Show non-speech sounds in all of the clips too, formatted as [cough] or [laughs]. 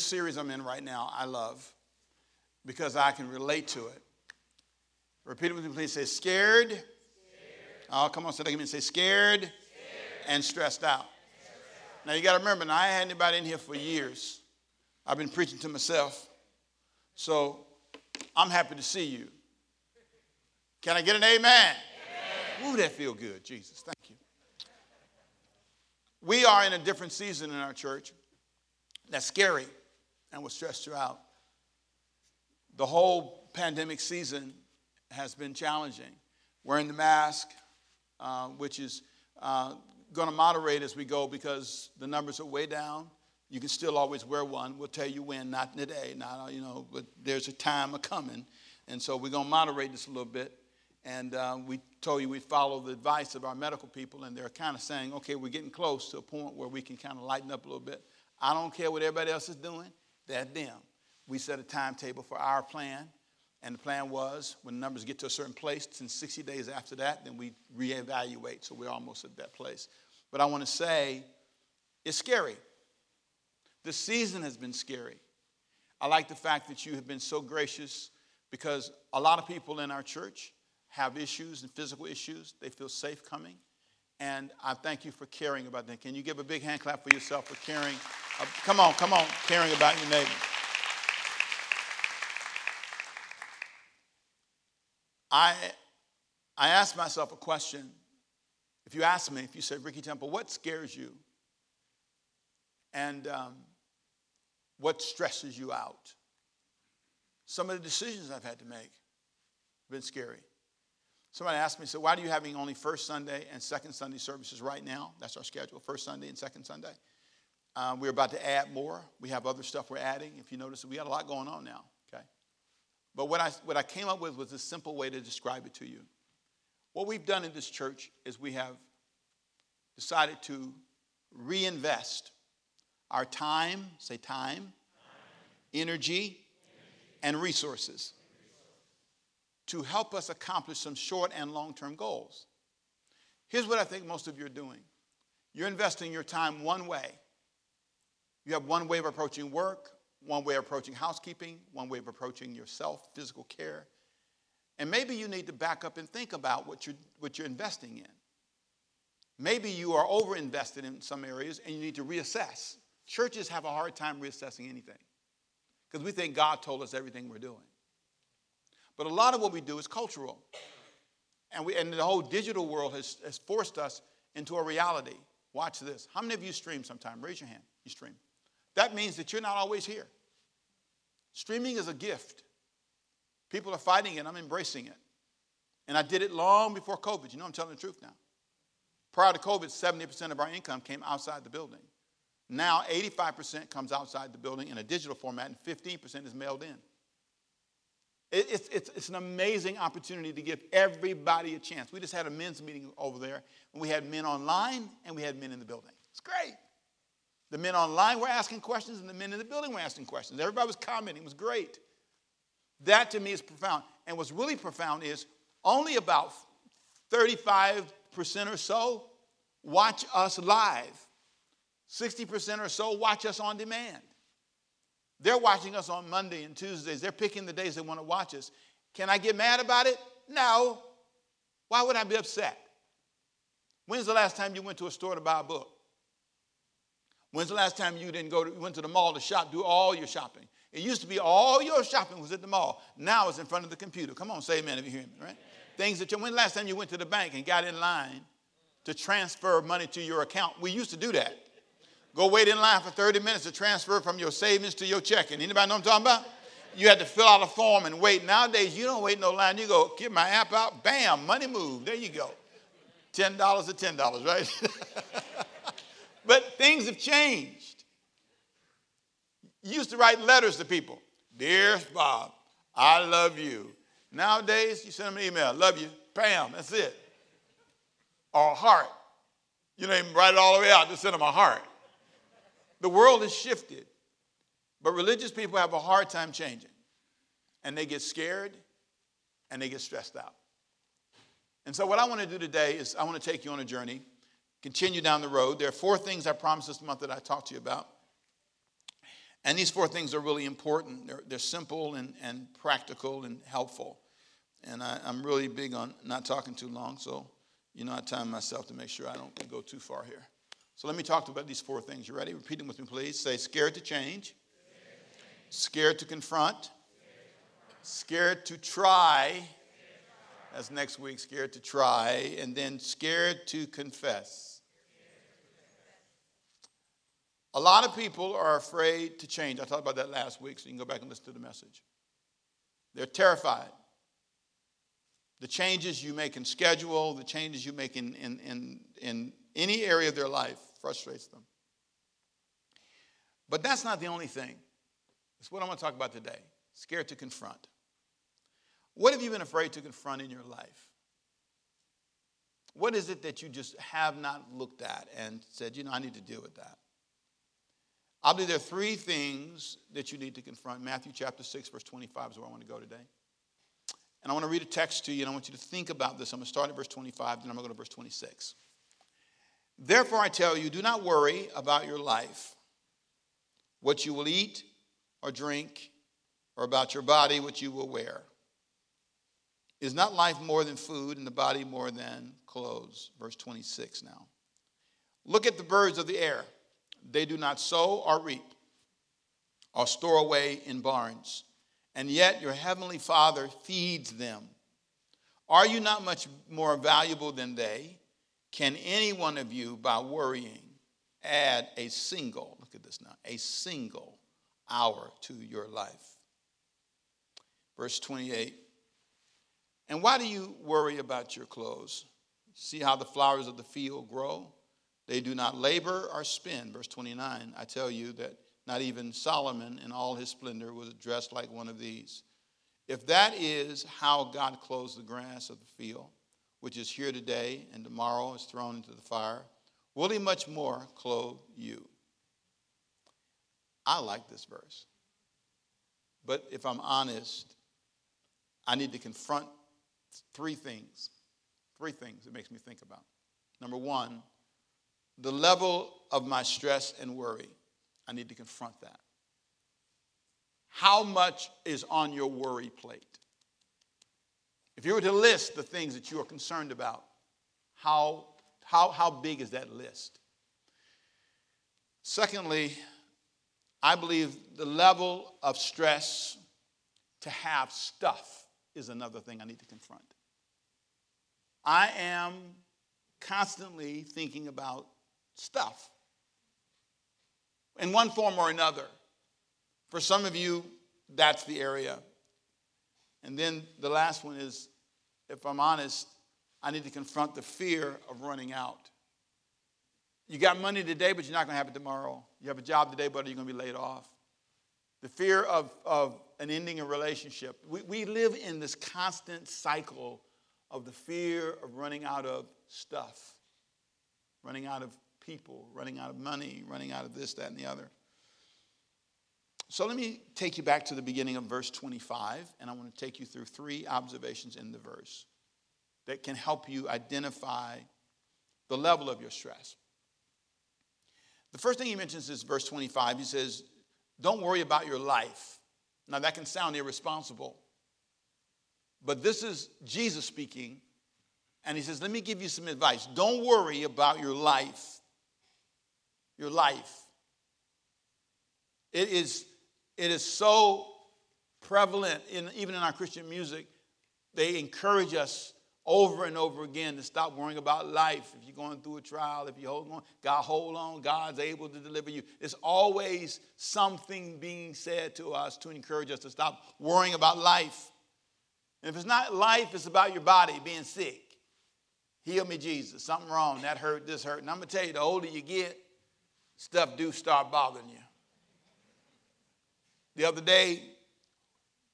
this series I'm in right now, I love because I can relate to it. Repeat it with me, please. Say scared. scared. Oh, come on, say that again. Say scared, scared. and stressed out. Now you got to remember, now I had anybody in here for years. I've been preaching to myself. So I'm happy to see you. Can I get an amen? amen. Ooh, that feel good, Jesus. Thank you. We are in a different season in our church that's scary and will stress you out. The whole pandemic season has been challenging. Wearing the mask, uh, which is uh, going to moderate as we go because the numbers are way down. You can still always wear one. We'll tell you when, not today, not you know, but there's a time a coming, and so we're going to moderate this a little bit. And uh, we told you we follow the advice of our medical people, and they're kind of saying, okay, we're getting close to a point where we can kind of lighten up a little bit. I don't care what everybody else is doing, that's them. We set a timetable for our plan, and the plan was when the numbers get to a certain place, in 60 days after that, then we reevaluate. So we're almost at that place. But I want to say it's scary. The season has been scary. I like the fact that you have been so gracious because a lot of people in our church have issues and physical issues. They feel safe coming. And I thank you for caring about them. Can you give a big hand clap for yourself for caring? Uh, come on, come on, caring about your neighbor. I, I asked myself a question. If you ask me, if you said, Ricky Temple, what scares you? And um, what stresses you out? Some of the decisions I've had to make have been scary. Somebody asked me, so why are you having only first Sunday and second Sunday services right now? That's our schedule, first Sunday and second Sunday. Um, we're about to add more. We have other stuff we're adding. If you notice, we got a lot going on now, okay? But what I, what I came up with was a simple way to describe it to you. What we've done in this church is we have decided to reinvest our time, say time, time. Energy, energy, and resources to help us accomplish some short and long term goals. Here's what I think most of you are doing you're investing your time one way. You have one way of approaching work, one way of approaching housekeeping, one way of approaching yourself, physical care. And maybe you need to back up and think about what you're, what you're investing in. Maybe you are overinvested in some areas and you need to reassess. Churches have a hard time reassessing anything because we think God told us everything we're doing. But a lot of what we do is cultural. And, we, and the whole digital world has, has forced us into a reality. Watch this. How many of you stream sometime? Raise your hand. You stream. That means that you're not always here. Streaming is a gift. People are fighting it. I'm embracing it. And I did it long before COVID. You know, I'm telling the truth now. Prior to COVID, 70% of our income came outside the building. Now, 85% comes outside the building in a digital format, and 15% is mailed in. It's, it's, it's an amazing opportunity to give everybody a chance. We just had a men's meeting over there, and we had men online and we had men in the building. It's great. The men online were asking questions, and the men in the building were asking questions. Everybody was commenting. It was great. That to me is profound. And what's really profound is only about 35% or so watch us live, 60% or so watch us on demand. They're watching us on Monday and Tuesdays. They're picking the days they want to watch us. Can I get mad about it? No. Why would I be upset? When's the last time you went to a store to buy a book? When's the last time you didn't go to, went to the mall to shop, do all your shopping? It used to be all your shopping was at the mall. Now it's in front of the computer. Come on, say amen if you hear me, right? Things that you, when the last time you went to the bank and got in line to transfer money to your account? We used to do that. Go wait in line for 30 minutes to transfer from your savings to your checking. Anybody know what I'm talking about? You had to fill out a form and wait. Nowadays, you don't wait no line. You go, get my app out, bam, money move. There you go. $10 to $10, right? [laughs] but things have changed. You used to write letters to people. Dear Bob, I love you. Nowadays, you send them an email, love you, bam, that's it. Or a heart. You don't even write it all the way out, just send them a heart. The world has shifted, but religious people have a hard time changing. And they get scared and they get stressed out. And so, what I want to do today is I want to take you on a journey, continue down the road. There are four things I promised this month that I talked to you about. And these four things are really important. They're, they're simple and, and practical and helpful. And I, am really big on not talking too long, so you know I time myself to make sure I don't go too far here. So let me talk about these four things. You ready? Repeat them with me, please. Say scared to change, scared to confront, scared to try. That's next week, scared to try, and then scared to confess. A lot of people are afraid to change. I talked about that last week, so you can go back and listen to the message. They're terrified. The changes you make in schedule, the changes you make in, in, in, in any area of their life frustrates them. But that's not the only thing. It's what I want to talk about today scared to confront. What have you been afraid to confront in your life? What is it that you just have not looked at and said, you know, I need to deal with that? I believe there are three things that you need to confront. Matthew chapter 6, verse 25 is where I want to go today. And I want to read a text to you, and I want you to think about this. I'm going to start at verse 25, then I'm going to go to verse 26. Therefore, I tell you, do not worry about your life, what you will eat or drink, or about your body, what you will wear. Is not life more than food, and the body more than clothes? Verse 26 now. Look at the birds of the air. They do not sow or reap or store away in barns, and yet your heavenly Father feeds them. Are you not much more valuable than they? Can any one of you, by worrying, add a single, look at this now, a single hour to your life? Verse 28. And why do you worry about your clothes? See how the flowers of the field grow? They do not labor or spin. Verse 29. I tell you that not even Solomon in all his splendor was dressed like one of these. If that is how God clothes the grass of the field, which is here today and tomorrow is thrown into the fire, will he much more clothe you? I like this verse. But if I'm honest, I need to confront three things. Three things it makes me think about. Number one, the level of my stress and worry. I need to confront that. How much is on your worry plate? If you were to list the things that you are concerned about, how, how, how big is that list? Secondly, I believe the level of stress to have stuff is another thing I need to confront. I am constantly thinking about stuff in one form or another. For some of you, that's the area. And then the last one is if I'm honest, I need to confront the fear of running out. You got money today, but you're not going to have it tomorrow. You have a job today, but you're going to be laid off. The fear of, of an ending a relationship. We, we live in this constant cycle of the fear of running out of stuff, running out of people, running out of money, running out of this, that, and the other. So let me take you back to the beginning of verse 25, and I want to take you through three observations in the verse that can help you identify the level of your stress. The first thing he mentions is verse 25. He says, Don't worry about your life. Now, that can sound irresponsible, but this is Jesus speaking, and he says, Let me give you some advice. Don't worry about your life. Your life. It is it is so prevalent, in, even in our Christian music. They encourage us over and over again to stop worrying about life. If you're going through a trial, if you hold on, God hold on, God's able to deliver you. There's always something being said to us to encourage us to stop worrying about life. And if it's not life, it's about your body being sick. Heal me, Jesus. Something wrong. That hurt, this hurt. And I'm going to tell you, the older you get, stuff do start bothering you. The other day,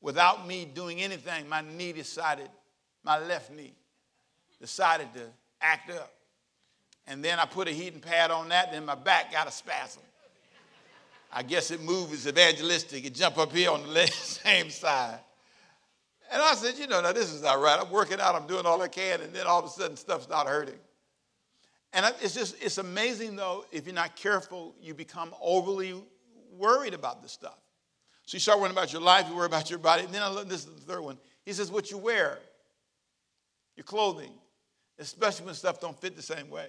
without me doing anything, my knee decided, my left knee decided to act up. And then I put a heating pad on that, and then my back got a spasm. I guess it moved, it's evangelistic. It jumped up here on the [laughs] same side. And I said, you know, now this is not right. I'm working out, I'm doing all I can, and then all of a sudden stuff not hurting. And it's just, it's amazing though, if you're not careful, you become overly worried about this stuff. So you start worrying about your life, you worry about your body. And then I look, this is the third one. He says, what you wear, your clothing, especially when stuff don't fit the same way.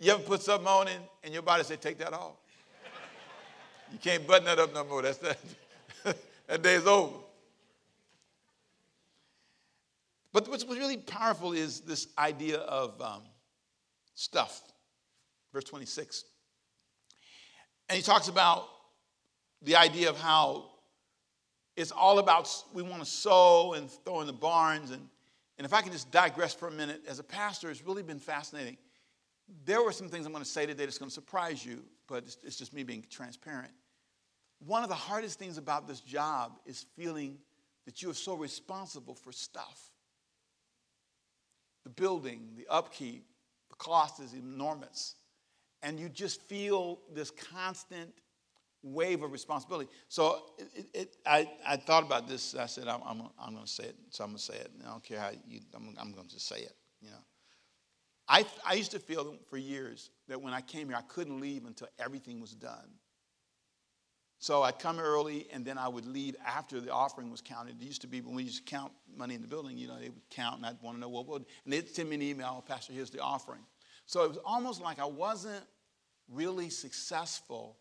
You ever put something on and, and your body say, take that off? You can't button that up no more. That's that. [laughs] that day is over. But what's really powerful is this idea of um, stuff. Verse 26. And he talks about the idea of how it's all about we want to sow and throw in the barns. And, and if I can just digress for a minute, as a pastor, it's really been fascinating. There were some things I'm going to say today that's going to surprise you, but it's, it's just me being transparent. One of the hardest things about this job is feeling that you are so responsible for stuff. The building, the upkeep, the cost is enormous. And you just feel this constant wave of responsibility. So it, it, I, I thought about this. I said, I'm, I'm, I'm going to say it. So I'm going to say it. I don't care how you, I'm, I'm going to just say it. You know, I, I used to feel for years that when I came here, I couldn't leave until everything was done. So I'd come early and then I would leave after the offering was counted. It used to be when we used to count money in the building, you know, they would count and I'd want to know what would, and they'd send me an email, Pastor, here's the offering. So it was almost like I wasn't really successful.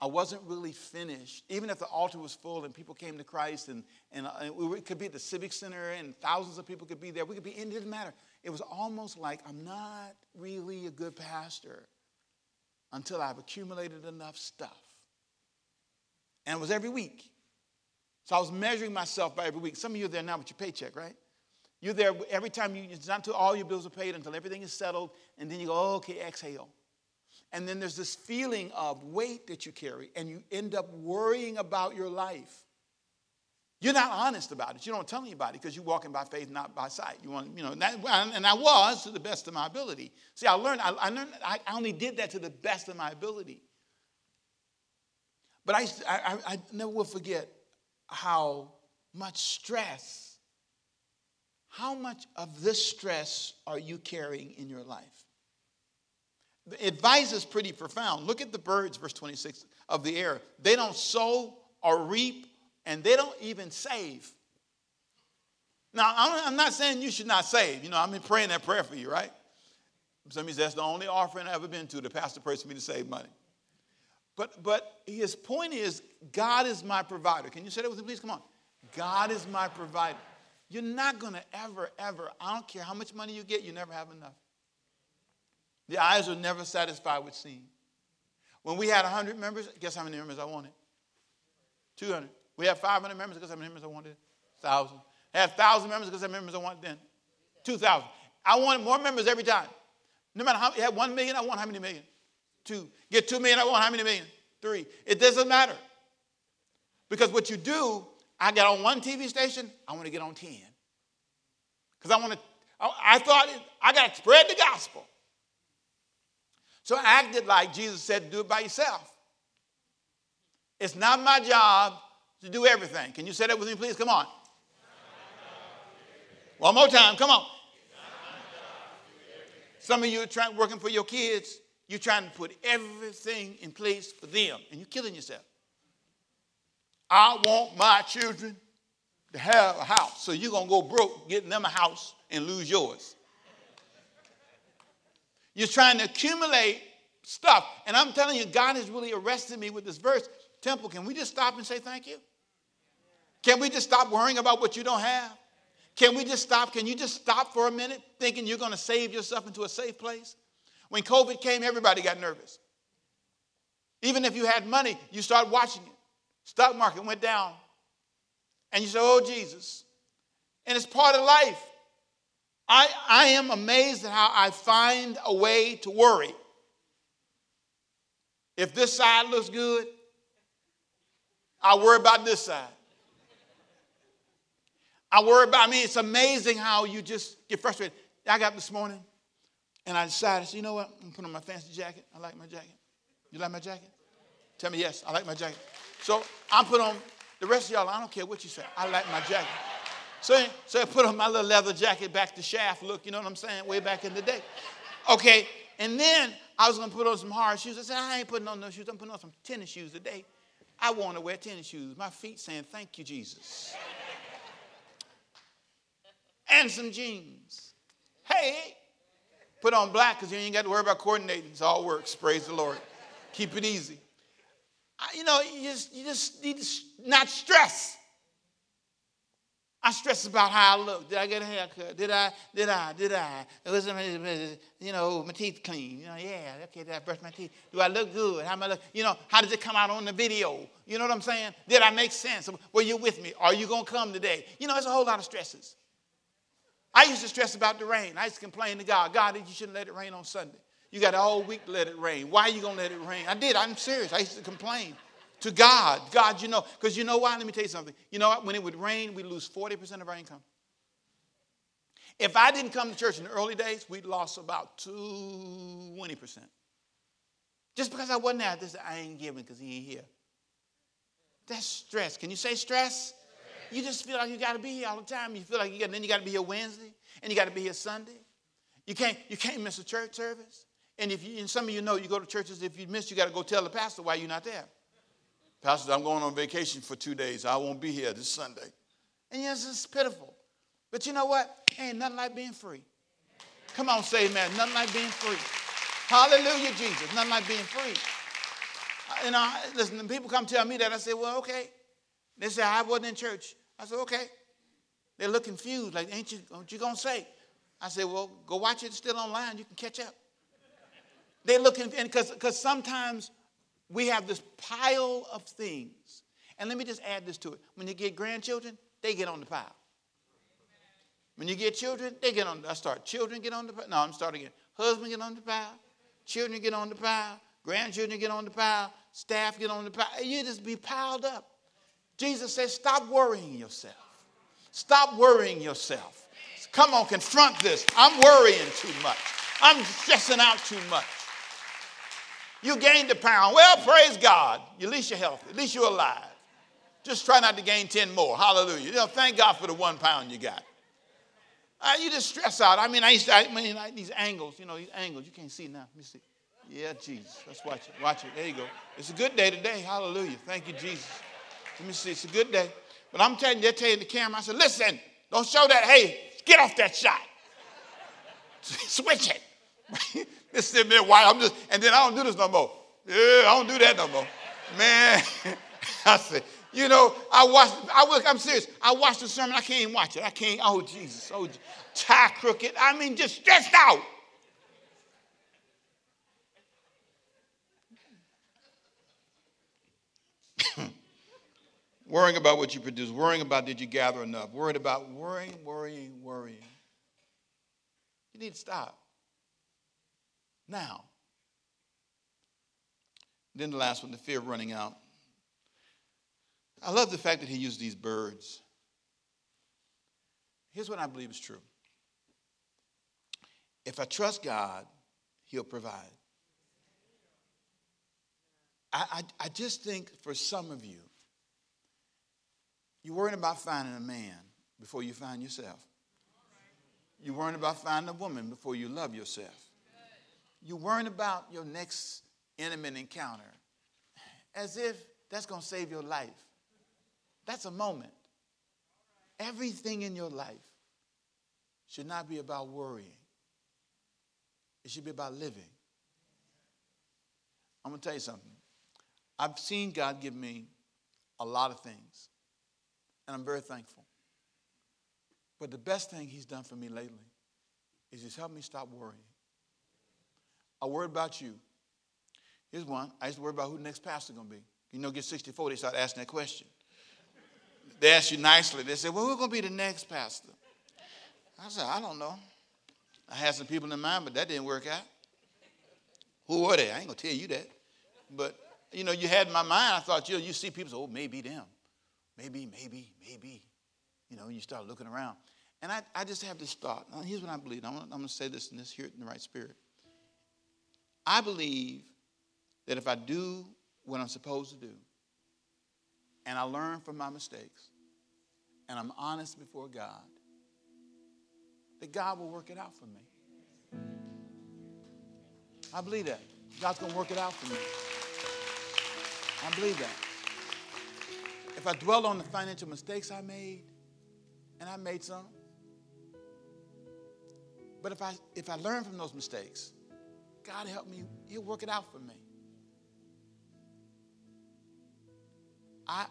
I wasn't really finished. Even if the altar was full and people came to Christ and, and, uh, and we could be at the Civic Center and thousands of people could be there, we could be, it didn't matter. It was almost like I'm not really a good pastor until I've accumulated enough stuff and it was every week. So I was measuring myself by every week. Some of you are there now with your paycheck, right? You're there every time you, it's not until all your bills are paid, until everything is settled, and then you go, oh, okay, exhale. And then there's this feeling of weight that you carry, and you end up worrying about your life. You're not honest about it. You don't tell anybody because you're walking by faith, not by sight. You want, you know, and, I was to the best of my ability. See, I learned, I, I learned, I only did that to the best of my ability. But I, I, I never will forget how much stress, how much of this stress are you carrying in your life? The advice is pretty profound. Look at the birds, verse 26 of the air. They don't sow or reap, and they don't even save. Now, I'm not saying you should not save. You know, I've been praying that prayer for you, right? Some of you that's the only offering I've ever been to. The pastor prays for me to save money. But, but his point is, God is my provider. Can you say that with me, please? Come on. God is my provider. You're not going to ever, ever, I don't care how much money you get, you never have enough. The eyes are never satisfied with seeing. When we had 100 members, guess how many members I wanted? 200. We had 500 members, guess how many members I wanted? 1,000. I had 1,000 members, guess how many members I wanted then? 2,000. I wanted more members every time. No matter how, you had 1 million, I want how many million? Two. Get two million, I want how many million? Three. It doesn't matter. Because what you do, I get on one TV station, I want to get on 10. Because I want to, I, I thought it, I got to spread the gospel. So I acted like Jesus said, do it by yourself. It's not my job to do everything. Can you say that with me, please? Come on. One more time, come on. Some of you are trying working for your kids. You're trying to put everything in place for them, and you're killing yourself. I want my children to have a house, so you're going to go broke getting them a house and lose yours. You're trying to accumulate stuff. And I'm telling you, God has really arrested me with this verse. Temple, can we just stop and say thank you? Can we just stop worrying about what you don't have? Can we just stop? Can you just stop for a minute thinking you're going to save yourself into a safe place? When COVID came, everybody got nervous. Even if you had money, you start watching it. Stock market went down. And you say, oh, Jesus. And it's part of life. I, I am amazed at how I find a way to worry. If this side looks good, I worry about this side. I worry about, I mean, it's amazing how you just get frustrated. I got up this morning, and I decided, so you know what? I'm going to put on my fancy jacket. I like my jacket. You like my jacket? Tell me yes, I like my jacket. So I put on, the rest of y'all, I don't care what you say. I like my jacket. So, so I put on my little leather jacket back to shaft look, you know what I'm saying, way back in the day. Okay, And then I was to put on some hard shoes. I said, I ain't putting on no shoes. I'm putting on some tennis shoes today. I want to wear tennis shoes. My feet saying, Thank you, Jesus. and some jeans. Hey, put on black because you ain't got to worry about coordinating. It all works. Praise the Lord. Keep it easy. I, you know, you just, you just need to not stress. I stress about how I look. Did I get a haircut? Did I? Did I? Did I? Was you know, my teeth clean? You know, yeah. Okay, did I brush my teeth? Do I look good? How am I look? You know, how does it come out on the video? You know what I'm saying? Did I make sense? Were you with me? Are you gonna come today? You know, it's a whole lot of stresses. I used to stress about the rain. I used to complain to God, God, you shouldn't let it rain on Sunday. You got all week to let it rain. Why are you gonna let it rain? I did. I'm serious. I used to complain to God. God, you know, because you know why? Let me tell you something. You know what? When it would rain, we'd lose 40% of our income. If I didn't come to church in the early days, we'd lost about 20%. Just because I wasn't there, this, I ain't giving because he ain't here. That's stress. Can you say stress? You just feel like you got to be here all the time. You feel like you got, then you got to be here Wednesday, and you got to be here Sunday. You can't, you can't miss a church service. And if you, and some of you know, you go to churches. If you miss, you got to go tell the pastor why you're not there. Pastor, I'm going on vacation for two days. I won't be here this Sunday. And yes, it's pitiful. But you know what? Ain't nothing like being free. Come on, say amen. Nothing like being free. Hallelujah, Jesus. Nothing like being free. Uh, and I, listen, people come tell me that. I say, well, okay. They say, I wasn't in church. I said, okay. They look confused, like, ain't you, what you to say? I said, well, go watch it. Still online. You can catch up. They look, and because sometimes we have this pile of things. And let me just add this to it. When you get grandchildren, they get on the pile. When you get children, they get on. I start. Children get on the pile. No, I'm starting again. Husband get on the pile. Children get on the pile. Grandchildren get on the pile. Staff get on the pile. You just be piled up. Jesus says, stop worrying yourself. Stop worrying yourself. Come on, confront this. I'm worrying too much. I'm stressing out too much. You gained a pound. Well, praise God. At least you're healthy. At least you're alive. Just try not to gain 10 more. Hallelujah. You know, thank God for the one pound you got. Uh, you just stress out. I mean, I used to, I mean, I, these angles, you know, these angles, you can't see now. Let me see. Yeah, Jesus. Let's watch it. Watch it. There you go. It's a good day today. Hallelujah. Thank you, Jesus. Let me see. It's a good day. But I'm telling you, they're telling the camera, I said, listen, don't show that. Hey, get off that shot. [laughs] Switch it. This is me why I'm just, and then I don't do this no more. Yeah, I don't do that no more. Man, [laughs] I said, you know, I watched, I was, I'm serious. I watched the sermon, I can't even watch it. I can't, oh Jesus, oh, tie crooked. I mean, just stressed out. [laughs] worrying about what you produce, worrying about did you gather enough, worried about worrying, worrying, worrying. You need to stop now. Then the last one, the fear of running out. I love the fact that he used these birds. Here's what I believe is true. If I trust God, he'll provide. I, I, I just think for some of you, you're worrying about finding a man before you find yourself. You're worrying about finding a woman before you love yourself. You're worrying about your next intimate encounter as if that's going to save your life. That's a moment. Everything in your life should not be about worrying, it should be about living. I'm going to tell you something. I've seen God give me a lot of things, and I'm very thankful. But the best thing He's done for me lately is He's helped me stop worrying. I worry about you. Here's one. I used to worry about who the next pastor going to be. You know, get 64, they start asking that question. They ask you nicely. They say, well, who's going to be the next pastor? I said, I don't know. I had some people in mind, but that didn't work out. Who were they? I ain't going to tell you that. But, you know, you had in my mind, I thought, you know, you see people say, oh, maybe them. Maybe, maybe, maybe. You know, you start looking around. And I, I just have this thought. Now, here's what I believe. I'm, going to say this and this here in the right spirit. I believe that if I do what I'm supposed to do, and I learn from my mistakes, and I'm honest before God, that God will work it out for me. I believe that. God's going to work it out for me. I believe that. If I dwell on the financial mistakes I made, and I made some, but if I if I learn from those mistakes, God help me, He'll work it out for me. I,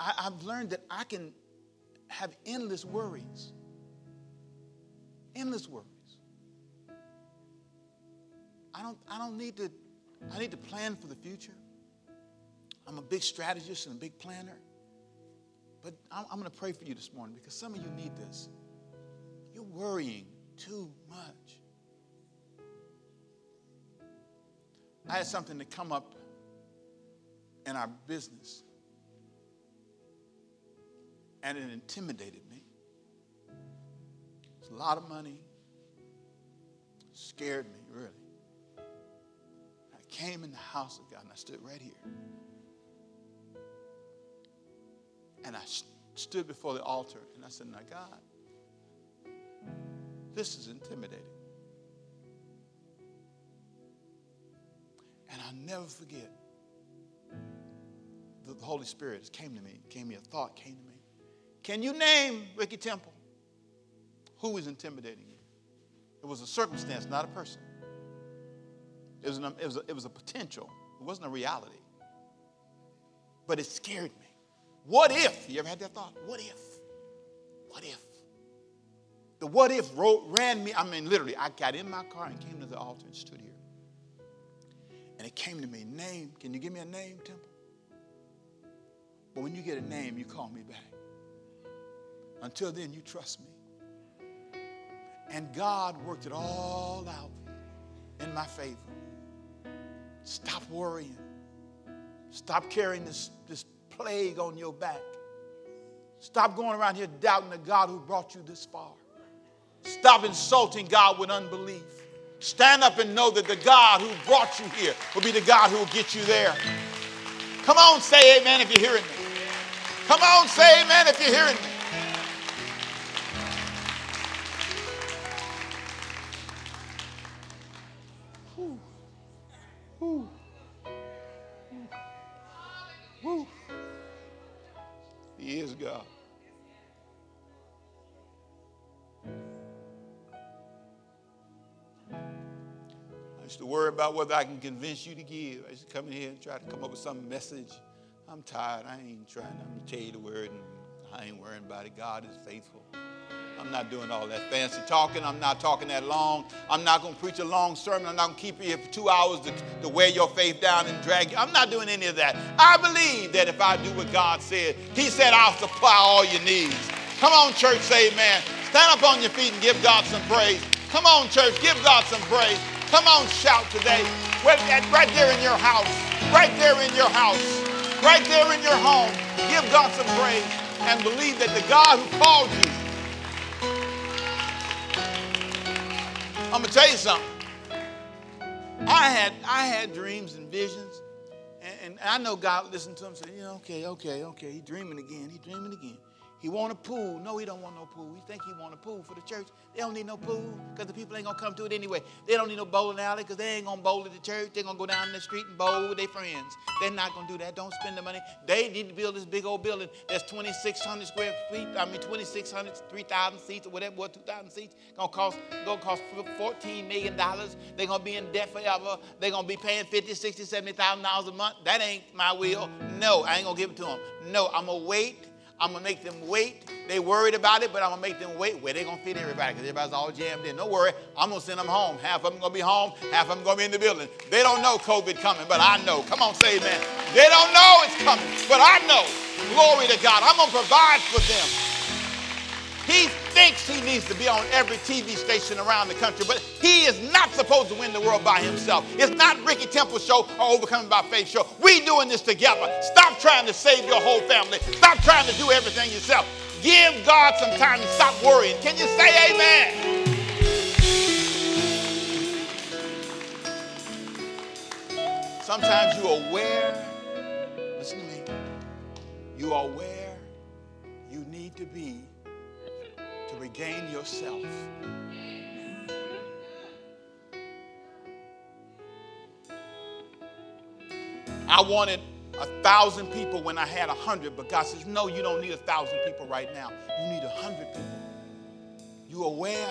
I I've learned that I can have endless worries. Endless worries. I don't, I don't need to, I need to plan for the future. I'm a big strategist and a big planner. But I'm, I'm going to pray for you this morning because some of you need this. You're worrying too much. I had something to come up in our business, and it intimidated me. It's a lot of money, scared me, really I came in the house of God and I stood right here. And I stood before the altar and I said, Now, God, this is intimidating. And I'll never forget the Holy Spirit came to me, gave me a thought, came to me. Can you name Ricky Temple? Who is intimidating you? It was a circumstance, not a person. It was, an, it, was a, it was a potential, it wasn't a reality. But it scared me. What if? You ever had that thought? What if? What if? The what if wrote, ran me. I mean, literally, I got in my car and came to the altar and stood here. And it came to me, name, can you give me a name, Temple? But when you get a name, you call me back. Until then, you trust me. And God worked it all out in my favor. Stop worrying. Stop carrying this, this plague on your back. Stop going around here doubting the God who brought you this far. Stop insulting God with unbelief. Stand up and know that the God who brought you here will be the God who will get you there. Come on, say amen if you're hearing me. Come on, say amen if you're hearing me. About whether I can convince you to give. I to come in here and try to come up with some message. I'm tired. I ain't trying. I'm going to tell you the word, and I ain't worrying about it. God is faithful. I'm not doing all that fancy talking. I'm not talking that long. I'm not going to preach a long sermon. I'm not going to keep you here for two hours to, to wear your faith down and drag you. I'm not doing any of that. I believe that if I do what God said, He said, I'll supply all your needs. Come on, church, say amen. Stand up on your feet and give God some praise. Come on, church, give God some praise. Come on, shout today. Right there in your house. Right there in your house. Right there in your home. Give God some praise and believe that the God who called you I'm gonna tell you something. I had I had dreams and visions, and, and I know God listened to them. Say, yeah, okay, okay, okay. He's dreaming again. He's dreaming again. He want a pool. No, he don't want no pool. He think he want a pool for the church. They don't need no pool because the people ain't gonna come to it anyway. They don't need no bowling alley because they ain't gonna bowl at the church. They're gonna go down the street and bowl with their friends. They're not gonna do that. Don't spend the money. They need to build this big old building that's 2,600 square feet. I mean 2,600, 3,000 seats or whatever, what 2,000 seats. Gonna cost gonna cost 14 million dollars. They're gonna be in debt forever. They're gonna be paying 50, 60, 70,000 dollars a month. That ain't my will. No, I ain't gonna give it to them. No, I'm gonna wait I'm gonna make them wait. They worried about it, but I'm gonna make them wait. Where they gonna fit everybody? Because everybody's all jammed in. Don't worry, I'm gonna send them home. Half of them gonna be home, half of them gonna be in the building. They don't know COVID coming, but I know. Come on, say amen. They don't know it's coming, but I know. Glory to God. I'm gonna provide for them. He thinks he needs to be on every TV station around the country, but he is not supposed to win the world by himself. It's not Ricky Temple show or Overcoming by Faith show. We doing this together. Stop trying to save your whole family. Stop trying to do everything yourself. Give God some time and stop worrying. Can you say amen? Sometimes you are aware, listen to me, you are where you need to be regain yourself. I wanted a thousand people when I had a hundred, but God says, No, you don't need a thousand people right now. You need a hundred people. You aware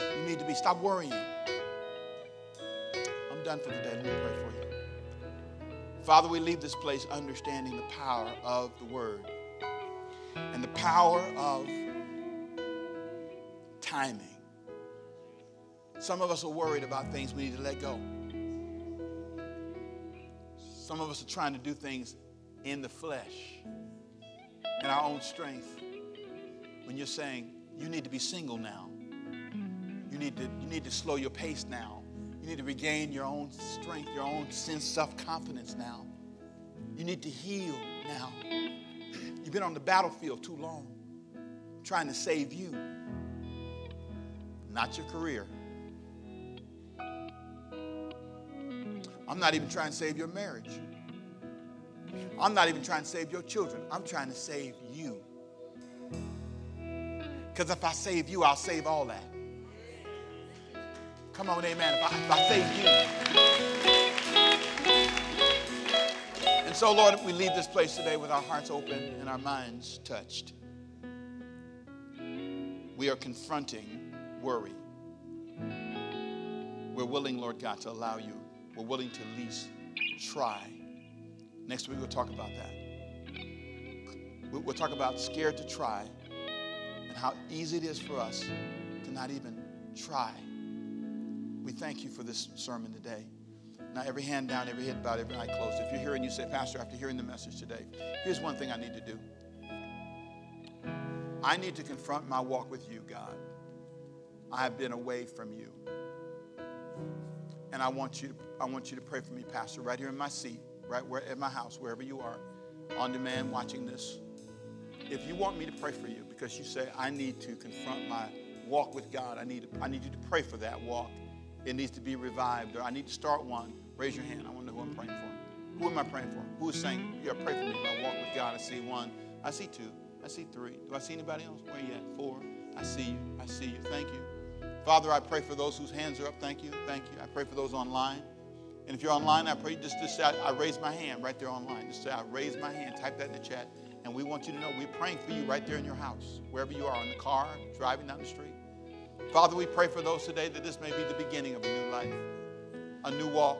you need to be. Stop worrying. I'm done for today. Let me pray for you. Father, we leave this place understanding the power of the word and the power of timing. Some of us are worried about things we need to let go. Some of us are trying to do things in the flesh, in our own strength. When you're saying, you need to be single now. You need to, you need to slow your pace now. You need to regain your own strength, your own sense of self-confidence now. You need to heal now. You've been on the battlefield too long, trying to save you, not your career. I'm not even trying to save your marriage. I'm not even trying to save your children. I'm trying to save you. Because if I save you, I'll save all that. Come on, amen. If I, if I save you. And so, Lord, we leave this place today with our hearts open and our minds touched. We are confronting worry. We're willing, Lord God, to allow you. We're willing to at least try. Next week, we'll talk about that. We'll talk about scared to try and how easy it is for us to not even try. We thank you for this sermon today. Now, every hand down, every head bowed, every eye closed. If you're here and you say, Pastor, after hearing the message today, here's one thing I need to do. I need to confront my walk with you, God. I have been away from you. And I want you to, I want you to pray for me, Pastor, right here in my seat, right where at my house, wherever you are, on demand watching this. If you want me to pray for you because you say, I need to confront my walk with God, I need, I need you to pray for that walk. It needs to be revived, or I need to start one. Raise your hand. I want to know who I'm praying for. Who am I praying for? Who is saying, Yeah, pray for me. My walk with God. I see one. I see two. I see three. Do I see anybody else? Where you at? Four. I see you. I see you. Thank you. Father, I pray for those whose hands are up. Thank you. Thank you. I pray for those online. And if you're online, I pray just, just say, I, I raise my hand right there online. Just say, I raise my hand. Type that in the chat. And we want you to know we're praying for you right there in your house, wherever you are, in the car, driving down the street. Father, we pray for those today that this may be the beginning of a new life, a new walk,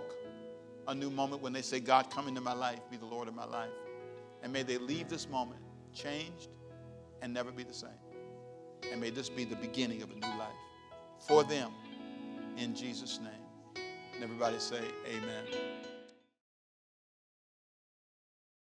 a new moment when they say, God, come into my life, be the Lord of my life. And may they leave this moment changed and never be the same. And may this be the beginning of a new life for them in Jesus' name. And everybody say, Amen.